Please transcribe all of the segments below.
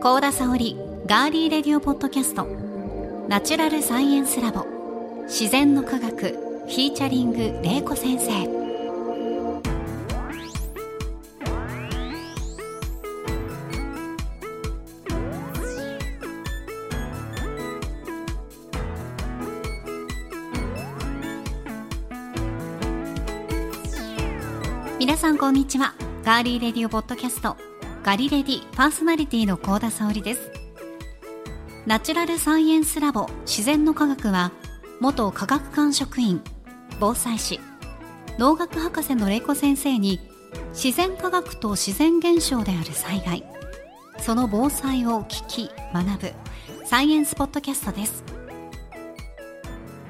高田沙織ガーリーレディオポッドキャスト。ナチュラルサイエンスラボ。自然の科学。フィーチャリング玲子先生。皆さんこんにちは。ガーリーレディオポッドキャスト。ガリレディパーソナリティの高田沙織です。ナチュラルサイエンスラボ自然の科学は元科学館職員防災士。農学博士の玲子先生に自然科学と自然現象である災害。その防災を聞き学ぶサイエンスポッドキャストです。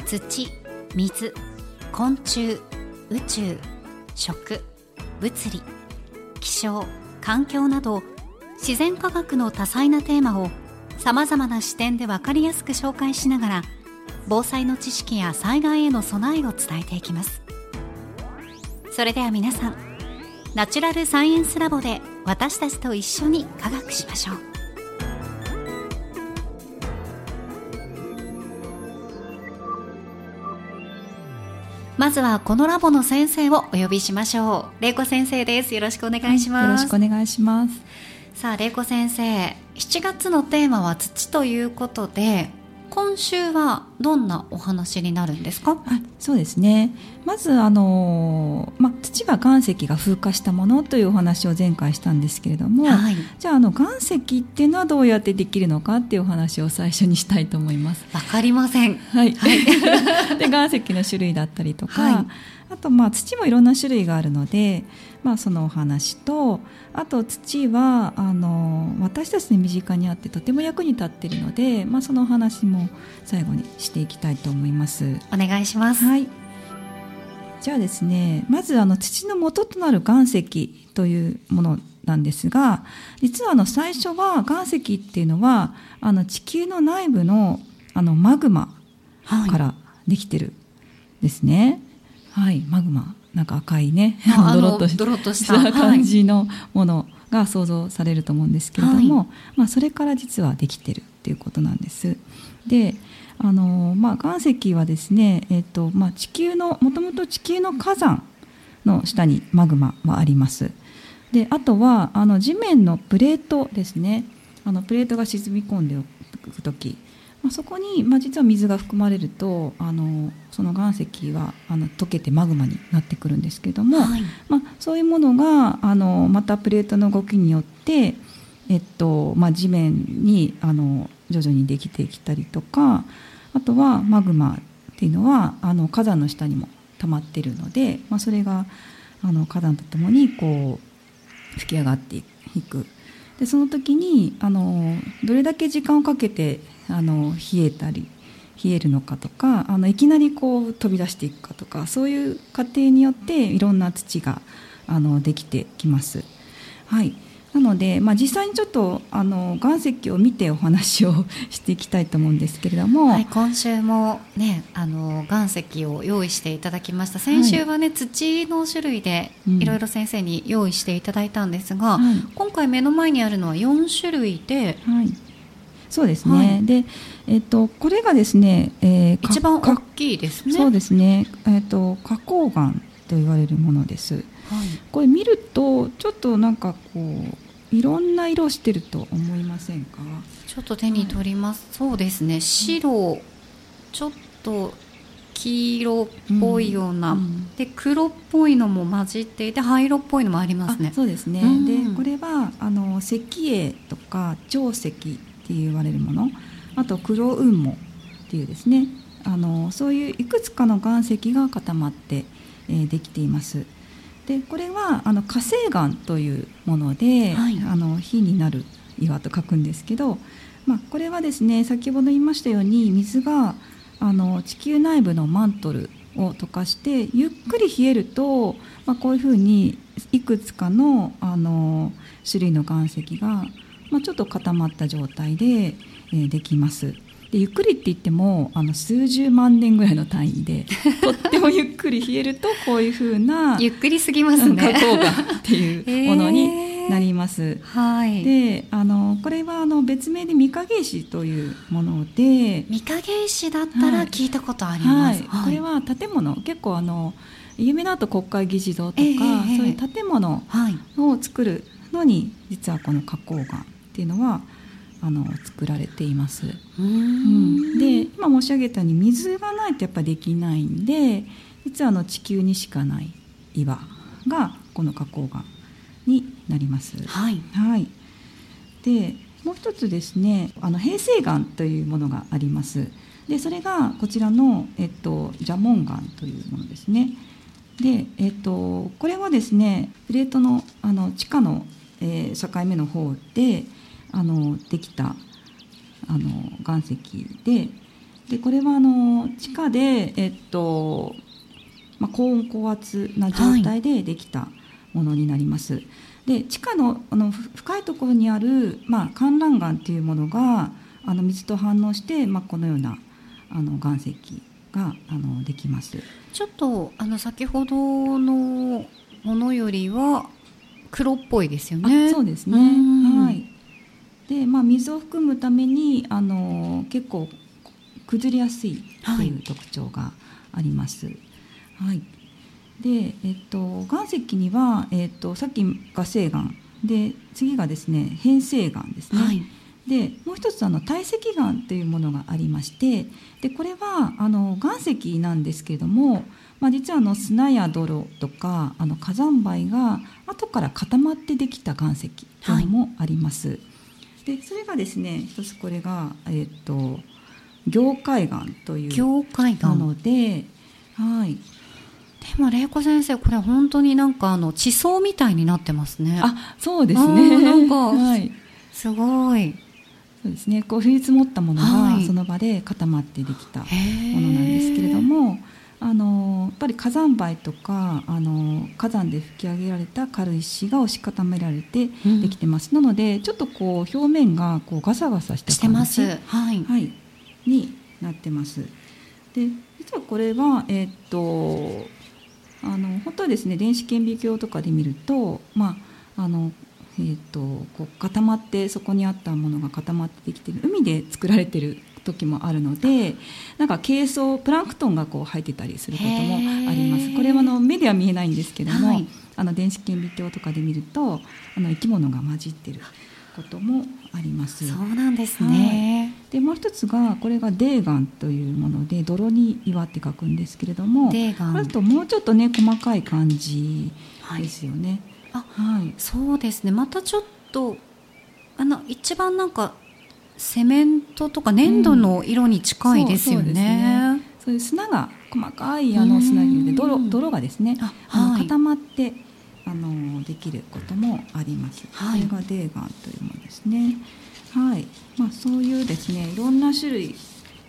土水昆虫宇宙食物理気象環境など自然科学の多彩なテーマをさまざまな視点で分かりやすく紹介しながら防災の知識や災害への備えを伝えていきます。それでは皆さんナチュラルサイエンスラボで私たちと一緒に科学しましょう。まずはこのラボの先生をお呼びしましょう。玲子先生です。よろしくお願いします、よろしくお願いします。さあ玲子先生7月のテーマは土ということで今週はどんなお話になるんですか？あそうですね。まずあの、ま、土は岩石が風化したものというお話を前回したんですけれども、はい、じゃああの岩石っていうのはどうやってできるのかっていうお話を最初にしたいと思います。わかりません。はい、はい、で岩石の種類だったりとか、はいあとまあ土もいろんな種類があるので、まあ、そのお話とあと土はあの私たちの身近にあってとても役に立っているので、まあ、そのお話も最後にしていきたいと思います。お願いします、はい、じゃあですねまずあの土の元となる岩石というものなんですが実はあの最初は岩石っていうのはあの地球の内部のあのマグマからできてるですね。はい、マグマなんか赤いねドロッとした感じのものが想像されると思うんですけれども、はい、まあ、それから実はできてるっていうことなんです。であの、まあ、岩石はですね、えーとまあ、地球のもともと地球の火山の下にマグマはあります。であとはあの地面のプレートですねあのプレートが沈み込んでおく時まあ、そこに、まあ、実は水が含まれるとあのその岩石はあの溶けてマグマになってくるんですけども、はい、まあ、そういうものがあのまたプレートの動きによって、えっとまあ、地面にあの徐々にできてきたりとかあとはマグマっていうのはあの火山の下にも溜まってるので、まあ、それがあの火山とともにこう吹き上がっていくでその時にあのどれだけ時間をかけてあの冷えたり冷えるのかとかあのいきなりこう飛び出していくかとかそういう過程によっていろんな土があのできてきます。はいなので、まあ、実際にちょっとあの岩石を見てお話を していきたいと思うんですけれども、はい、今週も、ね、あの岩石を用意していただきました。先週はね、はい、土の種類でいろいろ先生に用意していただいたんですが、うん、今回目の前にあるのは4種類で、はい、そうですね、はい、で、えーと、これがですね、えー、一番大きいですね。そうですね、えーと、花崗岩と言われるものです、はい、これ見るとちょっとなんかこういろんな色してると思いませんか？ちょっと手に取ります、はい、そうですね。白ちょっと黄色っぽいような、うん、で黒っぽいのも混じっていて灰色っぽいのもありますね。そうですね、うん、でこれはあの石英とか長石って言われるもの。あと黒雲母っていうですね。あのそういういくつかの岩石が固まって、えー、できています。でこれはあの火成岩というもので、はい、あの火になる岩と書くんですけど、まあ、これはですね先ほど言いましたように水があの地球内部のマントルを溶かしてゆっくり冷えると、まあ、こういうふうにいくつかのあの種類の岩石がまあ、ちょっと固まった状態で、えー、できます。でゆっくりって言ってもあの数十万年ぐらいの単位で とってもゆっくり冷えるとこういうふうなゆっくりすぎますね花崗岩っていう ものになります。はい。であのこれはあの別名で御影石というもので、御影石だったら聞いたことありはいます。これは建物結構あの有名だと国会議事堂とか、ええええそういう建物はい。を作るのに実はこの花崗岩っていうのはあの作られています。ううんんで今申し上げたように水がないとやっぱできないんで実はあの地球にしかない岩がこの花崗岩になります。はい。はい、でもう一つですねあの平成岩というものがありますでそれがこちらの、えっと、ジャモン岩というものですねで、えっと、これはですねプレートのあの地下の、えー境目の方であのできたあの岩石ででこれはあの地下で、えっとまあ、高温高圧な状態でできたものになります。で地下のあのふ深いところにある、まあ、観覧岩というものがあの水と反応して、まあ、このようなあの岩石があのできます。ちょっとあの先ほどのものよりは黒っぽいですよね。あそうですね。で、まあ水を含むためにあの結構崩れやすいという特徴があります。はい。で、えっと岩石にはえっとさっきが青岩で次がですね変成岩ですね。はい。でもう一つあの堆積岩というものがありましてでこれはあの岩石なんですけれども、まあ、実はあの砂や泥とかあの火山灰が後から固まってできた岩石というのもあります。でそれがですね一つこれが、えっと凝灰岩という境界も岩。ので、はい、でも玲子先生これ本当になんかあの地層みたいになってますね。あそうですねなんか はい、すごい。そうですねこう降り積もったものはいがその場で固まってできたへものなんですけれども。もあのやっぱり火山灰とかあの火山で吹き上げられた軽石が押し固められてうん。できてます、なのでちょっとこう表面がこうガサガサしたしてま感じす。はい。はい、になってます。で実はこれはえーっとあの本当はですね電子顕微鏡とかで見るとまああのえーっとこう固まってそこにあったものが固まってできてる海で作られてる時もあるのでなんか珪藻プランクトンがこう入ってたりすることもありますこれはあの目では見えないんですけども、はいあの電子顕微鏡とかで見るとあの生き物が混じってることもあります。そうなんですね。でもう一つがこれが泥岩というもので泥に岩って書くんですけれども泥岩これだともうちょっとね細かい感じはいですよね。あはい、そうですね。またちょっとあの一番なんかセメントとか粘土の色に近いですよね。ねそういう砂が細かいあの砂切りで泥うん泥がですねああのはい固まってあのできることもあります。はいこれが泥岩というものですね。はい。まあそういうですねいろんな種類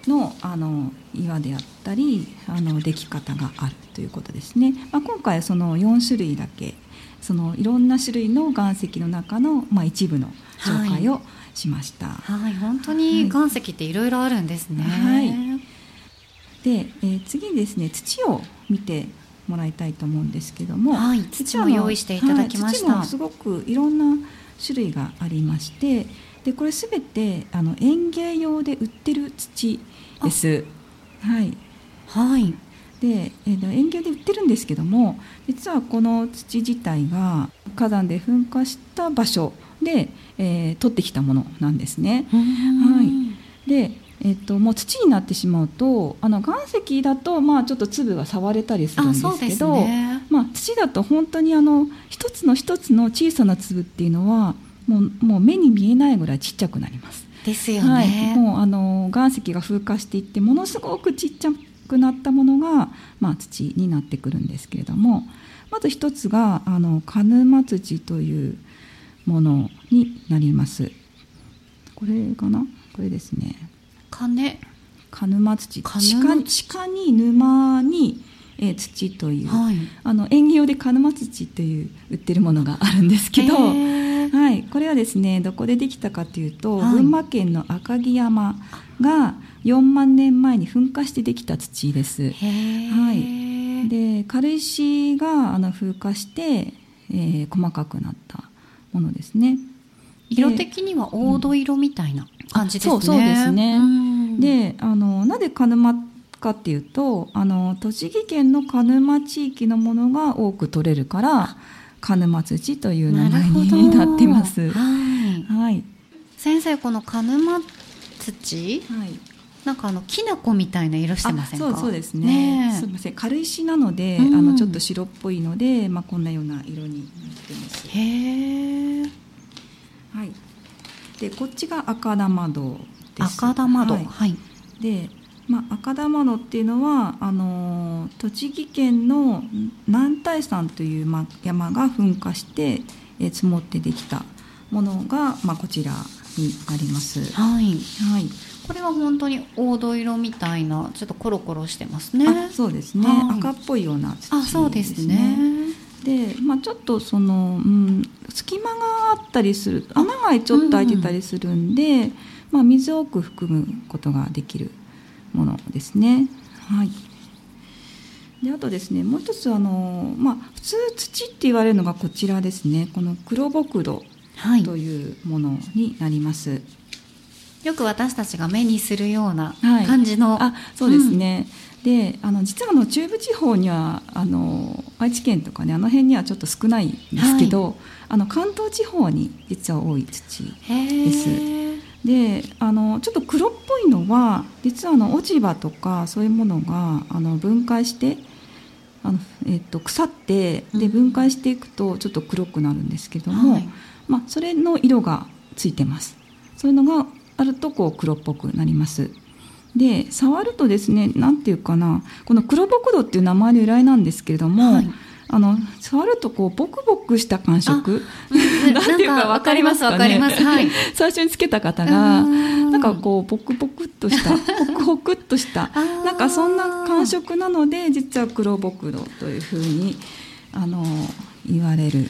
のあの岩であったりあの出来方があるということですね。まあ今回はその4種類だけそのいろんな種類の岩石の中のまあ一部の紹介をしました。はい、本当に岩石っていろいろあるんですね。はいで、えー次にですね土を見てもらいたいと思うんですけども、はい土も用意していただきましたはい土もすごくいろんな種類がありましてでこれすべてあの園芸用で売ってる土です。はいはい。で、えーで園芸で売ってるんですけども実はこの土自体が火山で噴火した場所で、えー取ってきたものなんですね。はいで、えっと、もう土になってしまうとあの岩石だと、まあ、ちょっと粒が触れたりするんあ、ですけど、ね。まあ、土だと本当にあの一つの一つの小さな粒っていうのはもうもう目に見えないぐらいちっちゃくなります。ですよはい、ね。もうあの岩石が風化していってものすごくちっちゃくなったものが、まあ、土になってくるんですけれどもまず一つがあの鹿沼土というものになります。これかな？これですね。金。鹿沼土。鹿沼鹿に沼に、えー土という、はい。あの園芸用で鹿沼土という売ってるものがあるんですけど、はい、これはですねどこでできたかというと、はい。群馬県の赤城山が4万年前に噴火してできた土です。はい。で軽石があの風化して、えー細かくなったものですね。色的には黄土色みたいな感じですね。そうそうですね。うんであのなぜ鹿沼かっていうとあの栃木県の鹿沼地域のものが多く取れるから鹿沼土という名前になってます。はい。はい、先生この鹿沼土？はいなんかあのきな粉みたいな色してませんか？そうそうですねねえすみません軽石なので、うんあのちょっと白っぽいので、まあ、こんなような色になってます。へえ。はい、でこっちが赤玉土です赤玉土。はいはい。で、まあ、赤玉土っていうのはあのー栃木県の南大山という、まあ、山が噴火して、えー積もってできたものが、まあ、こちらになります。はい。はいこれは本当に黄土色みたいなちょっとコロコロしてますね。あそうですね、はい赤っぽいような土ですね。あそうですね。で、まあ、ちょっとその、うん、隙間があったりする穴がちょっと開いてたりするんで、まあ、水を多く含むことができるものですね。はいであとですねもう一つあの、まあ、普通土って言われるのがこちらですねこの黒木土はい。というものになります。よく私たちが目にするようなはい。感じの、あそうですね、であの実はあの中部地方にはあの愛知県とかねあの辺にはちょっと少ないんですけど、あの関東地方に実は多い土へです。ー。であのちょっと黒っぽいのは実はあの落ち葉とかそういうものがあの分解してあの、えっと腐ってでうん。分解していくとちょっと黒くなるんですけども、はい。まあ、それの色がついてます。そういうのがあるとこう黒っぽくなります。で触るとですねなんていうかなこの黒木土っていう名前の由来なんですけれども、はい。あの触るとこうボクボクした感触 うんなんていうかわかりますかね？わかりますはい。最初につけた方がうん。なんかこうボクボクっとした ホクホクっとしたなんかそんな感触なので実は黒木土というふうにあの言われる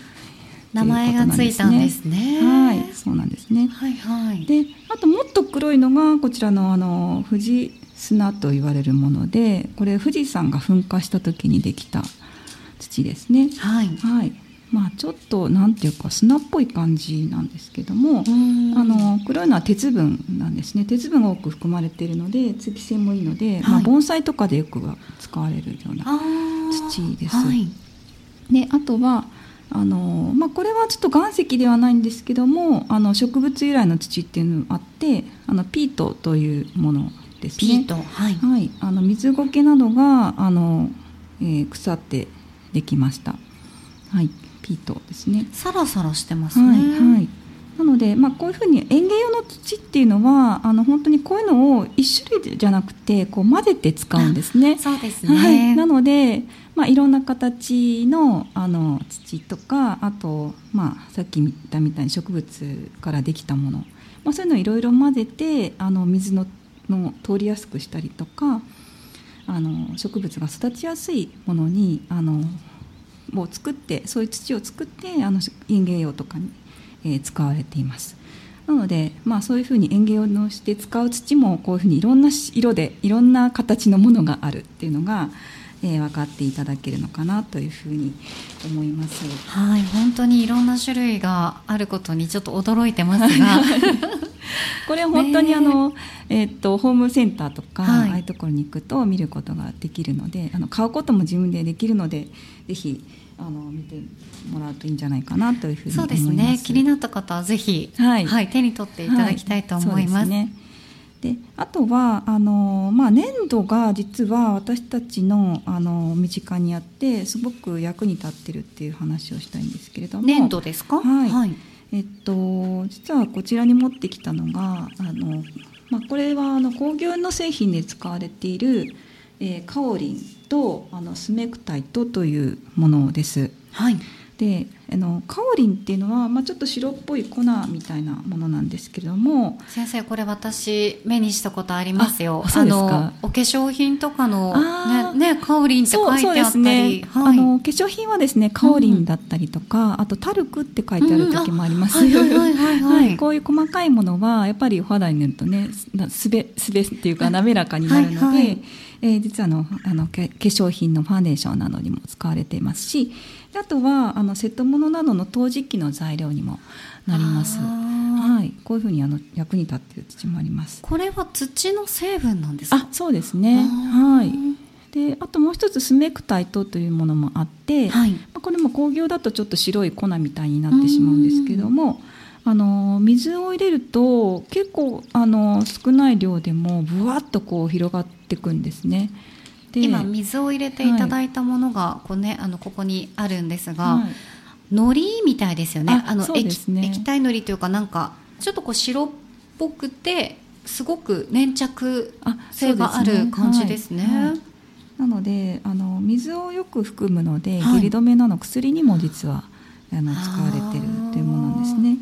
名前がついたんですね。はいそうなんですね。はいはい。であともっと黒いのがこちらのあの富士砂と言われるものでこれ富士山が噴火した時にできた土ですね。はい。はい。まあちょっとなんていうか砂っぽい感じなんですけども、うん。あの黒いのは鉄分なんですね。鉄分が多く含まれているので通気性もいいので、まあ、はい。盆栽とかでよく使われるような土です。はい。であとはあの、まあ、これはちょっと岩石ではないんですけどもあの植物由来の土っていうのがあってあのピートというものですね。ピートはい。はい、あの水苔などがあの、えー腐ってできました。はい。ピートですね。サラサラしてますはいねはいなので、まあ、こういうふうに園芸用の土っていうのはあの本当にこういうのを一種類じゃなくてこう混ぜて使うんですね。そうですはい、ねなので、まあ、いろんな形のあの土とかあと、まあ、さっき言ったみたいに植物からできたもの、まあ、そういうのをいろいろ混ぜてあの水のの通りやすくしたりとかあの植物が育ちやすいものにあのを作ってそういう土を作ってあの園芸用とかに、えー使われています。なので、まあ、そういうふうに園芸用のして使う土もこういうふうにいろんな色でいろんな形のものがあるっていうのが、えー分かっていただけるのかなというふうに思います。はい本当にいろんな種類があることにちょっと驚いてますが。これは本当にねあの、えーっとホームセンターとか、はい。ああいうところに行くと見ることができるのであの買うことも自分でできるのでぜひあの見てもらうといいんじゃないかなというふうにそう思います。ですね。気になった方はぜひ、はい。手に取っていただきたいと思います,、はそうですねであとはあの、まあ、粘土が実は私たちのあの身近にあってすごく役に立ってるっていう話をしたいんですけれども。粘土ですか？はい。はい、えっと、実はこちらに持ってきたのがあの、まあ、これはあの工業の製品で使われている、えーカオリンとあのスメクタイトというものです。はいであのカオリンっていうのは、まあ、ちょっと白っぽい粉みたいなものなんですけれども。先生これ私目にしたことありますよ。あそうですか。のお化粧品とかのねねカオリンって書いてあったり。そうそうですね、はい。あの化粧品はですねカオリンだったりとか、あとタルクって書いてある時もあります、こういう細かいものはやっぱりお肌に塗るとねなすべすべっていうか滑らかになるので、はいはい。えー、実はあのあの化粧品のファンデーションなどにも使われていますしあとはあのセット物などの陶磁器の材料にもなります。はい、こういうふうにあの役に立っている土もあります。これは土の成分なんですか？あ、そうですね。はい。であともう一つスメクタイトというものもあって、はい、これも工業だとちょっと白い粉みたいになってしまうんですけどもあの水を入れると結構あの少ない量でもぶわっとこう広がっていくんですね。今水を入れていただいたものがこう、ね、あのここにあるんですが、はい、海苔みたいですよね。あの液ね。液体海苔というかなんかちょっとこう白っぽくてすごく粘着性がある感じですね。なのであの水をよく含むので、下痢止めなの薬にも実はあの使われてるというものなんですね。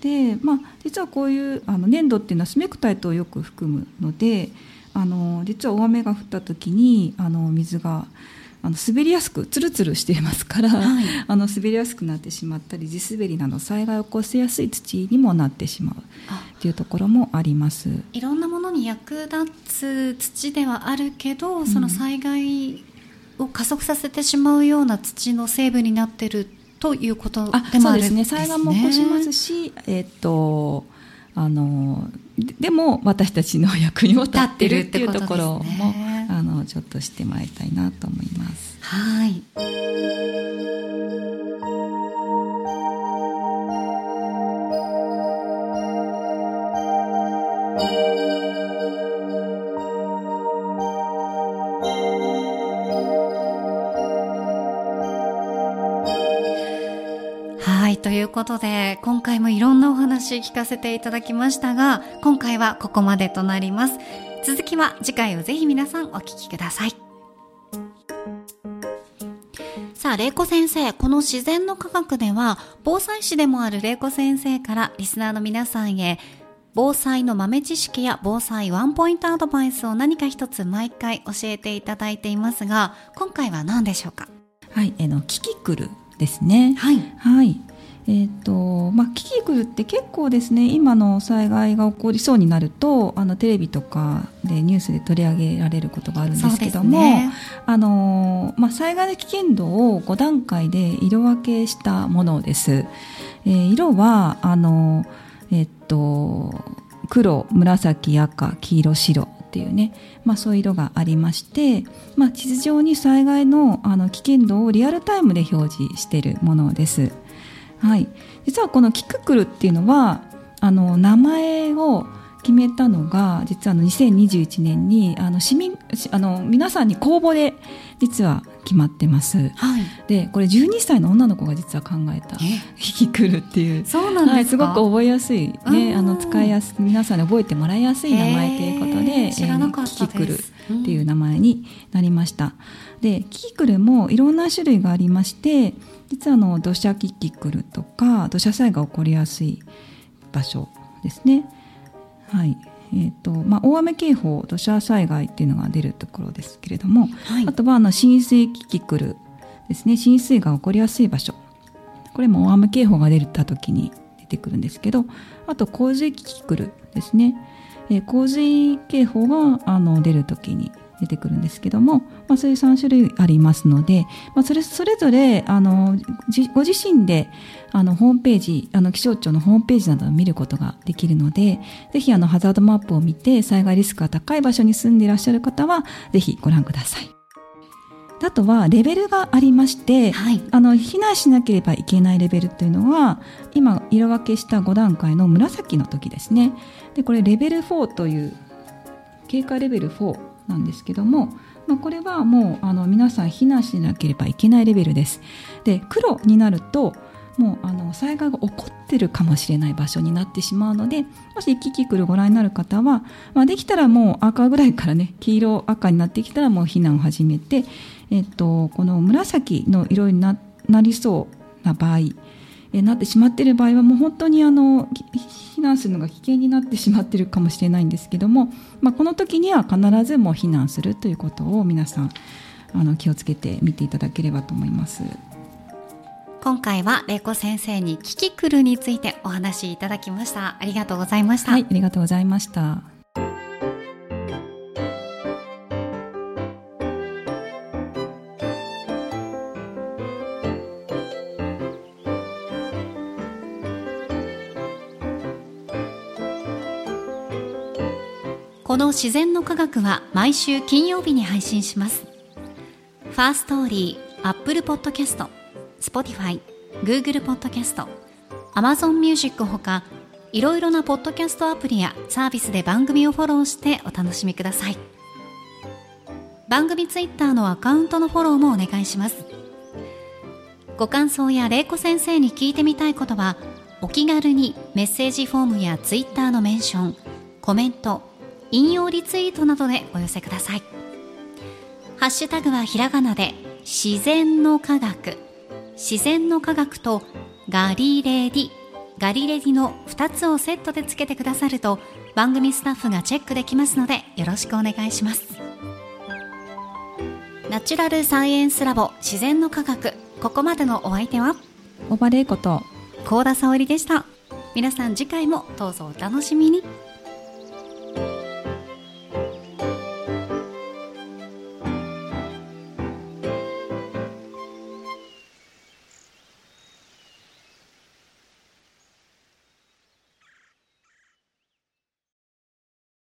で、まあ、実はこういうあの粘土っていうのはスメクタイトをよく含むのであの実は大雨が降った時にあの水があの滑りやすくつるつるしていますから、はい、あの滑りやすくなってしまったり地滑りなど災害を起こしやすい土にもなってしまうというところもあります。いろんなものに役立つ土ではあるけどその災害を加速させてしまうような土の成分になっているということでもあるんですね。災害も起こしますし、えっ、とあのでも私たちの役にも立ってるっていうところも、ね、あのちょっと知ってもらいたいなと思います。はい。ということで今回もいろんなお話聞かせていただきましたが今回はここまでとなります続きは次回をぜひ皆さんお聞きくださいさあ、玲子先生、この自然の科学では、防災士でもある玲子先生からリスナーの皆さんへ、防災の豆知識や防災ワンポイントアドバイスを何か一つ毎回教えていただいていますが、今回は何でしょうか？はい、えの、キキクルですね。はい。はい。えーとまあ、キキクルって結構ですね今の災害が起こりそうになるとあのテレビとかでニュースで取り上げられることがあるんですけども、ね、あのまあ、災害の危険度を5段階で色分けしたものです。えー、色はあの、えっ、と黒紫赤黄色白っていうね、まあ、そういう色がありまして、まあ、地図上に災害のあの危険度をリアルタイムで表示しているものです。はい、実はこのキククルっていうのはあの名前を決めたのが実はあの2021年にあの市民あの皆さんに公募で実は決まってます、はい、でこれ12歳の女の子が実は考えた「キキクル」っていう。そうなんです、はい、すごく覚えやすい、ね、あの使いやす皆さんに覚えてもらいやすい名前ということで「知らなかったキキクル」っていう名前になりました、でキキクルもいろんな種類がありまして実はあの土砂キキクルとか土砂災害が起こりやすい場所ですね。はい。えーとまあ、大雨警報土砂災害っていうのが出るところですけれども、はい、あとはあの浸水キキクルですね。浸水が起こりやすい場所。これも大雨警報が出た時に出てくるんですけどあと洪水キキクルですね、えー、洪水警報があの出る時に出てくるんですけども、まあ、そういう3種類ありますので、まあ、それそれぞれあのご自身であのホームページあの気象庁のホームページなどを見ることができるのでぜひあのハザードマップを見て災害リスクが高い場所に住んでいらっしゃる方はぜひご覧ください。あとはレベルがありまして、はい、あの避難しなければいけないレベルというのは今色分けした5段階の紫の時ですねでこれレベル4という警戒レベル4なんですけども、まあ、これはもうあの皆さん避難しなければいけないレベルです。で黒になるともうあの災害が起こってるかもしれない場所になってしまうのでもしキキクルご覧になる方は、まあ、できたらもう赤ぐらいからね黄色赤になってきたらもう避難を始めて、えっと、この紫の色になりそうな場合なってしまっている場合はもう本当にあの避難するのが危険になってしまっているかもしれないんですけども、まあ、この時には必ずもう避難するということを皆さんあの気をつけて見ていただければと思います。今回は玲子先生にキキクルについてお話しいただきました。ありがとうございました。はいありがとうございましたこの自然の科学は毎週金曜日に配信します。 Firstory、 Apple Podcast、 Spotify、 Google Podcast、 Amazon Music ほかいろいろなポッドキャストアプリやサービスで番組をフォローしてお楽しみください。番組ツイッターのアカウントのフォローもお願いします。ご感想や玲子先生に聞いてみたいことはお気軽にメッセージフォームやツイッターのメンションコメント引用リツイートなどでお寄せください。ハッシュタグはひらがなで自然の科学。自然の科学とガリレディ。ガリレディの2つをセットでつけてくださると番組スタッフがチェックできますのでよろしくお願いします。ナチュラルサイエンスラボ自然の科学。ここまでのお相手は小場玲子と高田沙織でした。皆さん次回もどうぞお楽しみに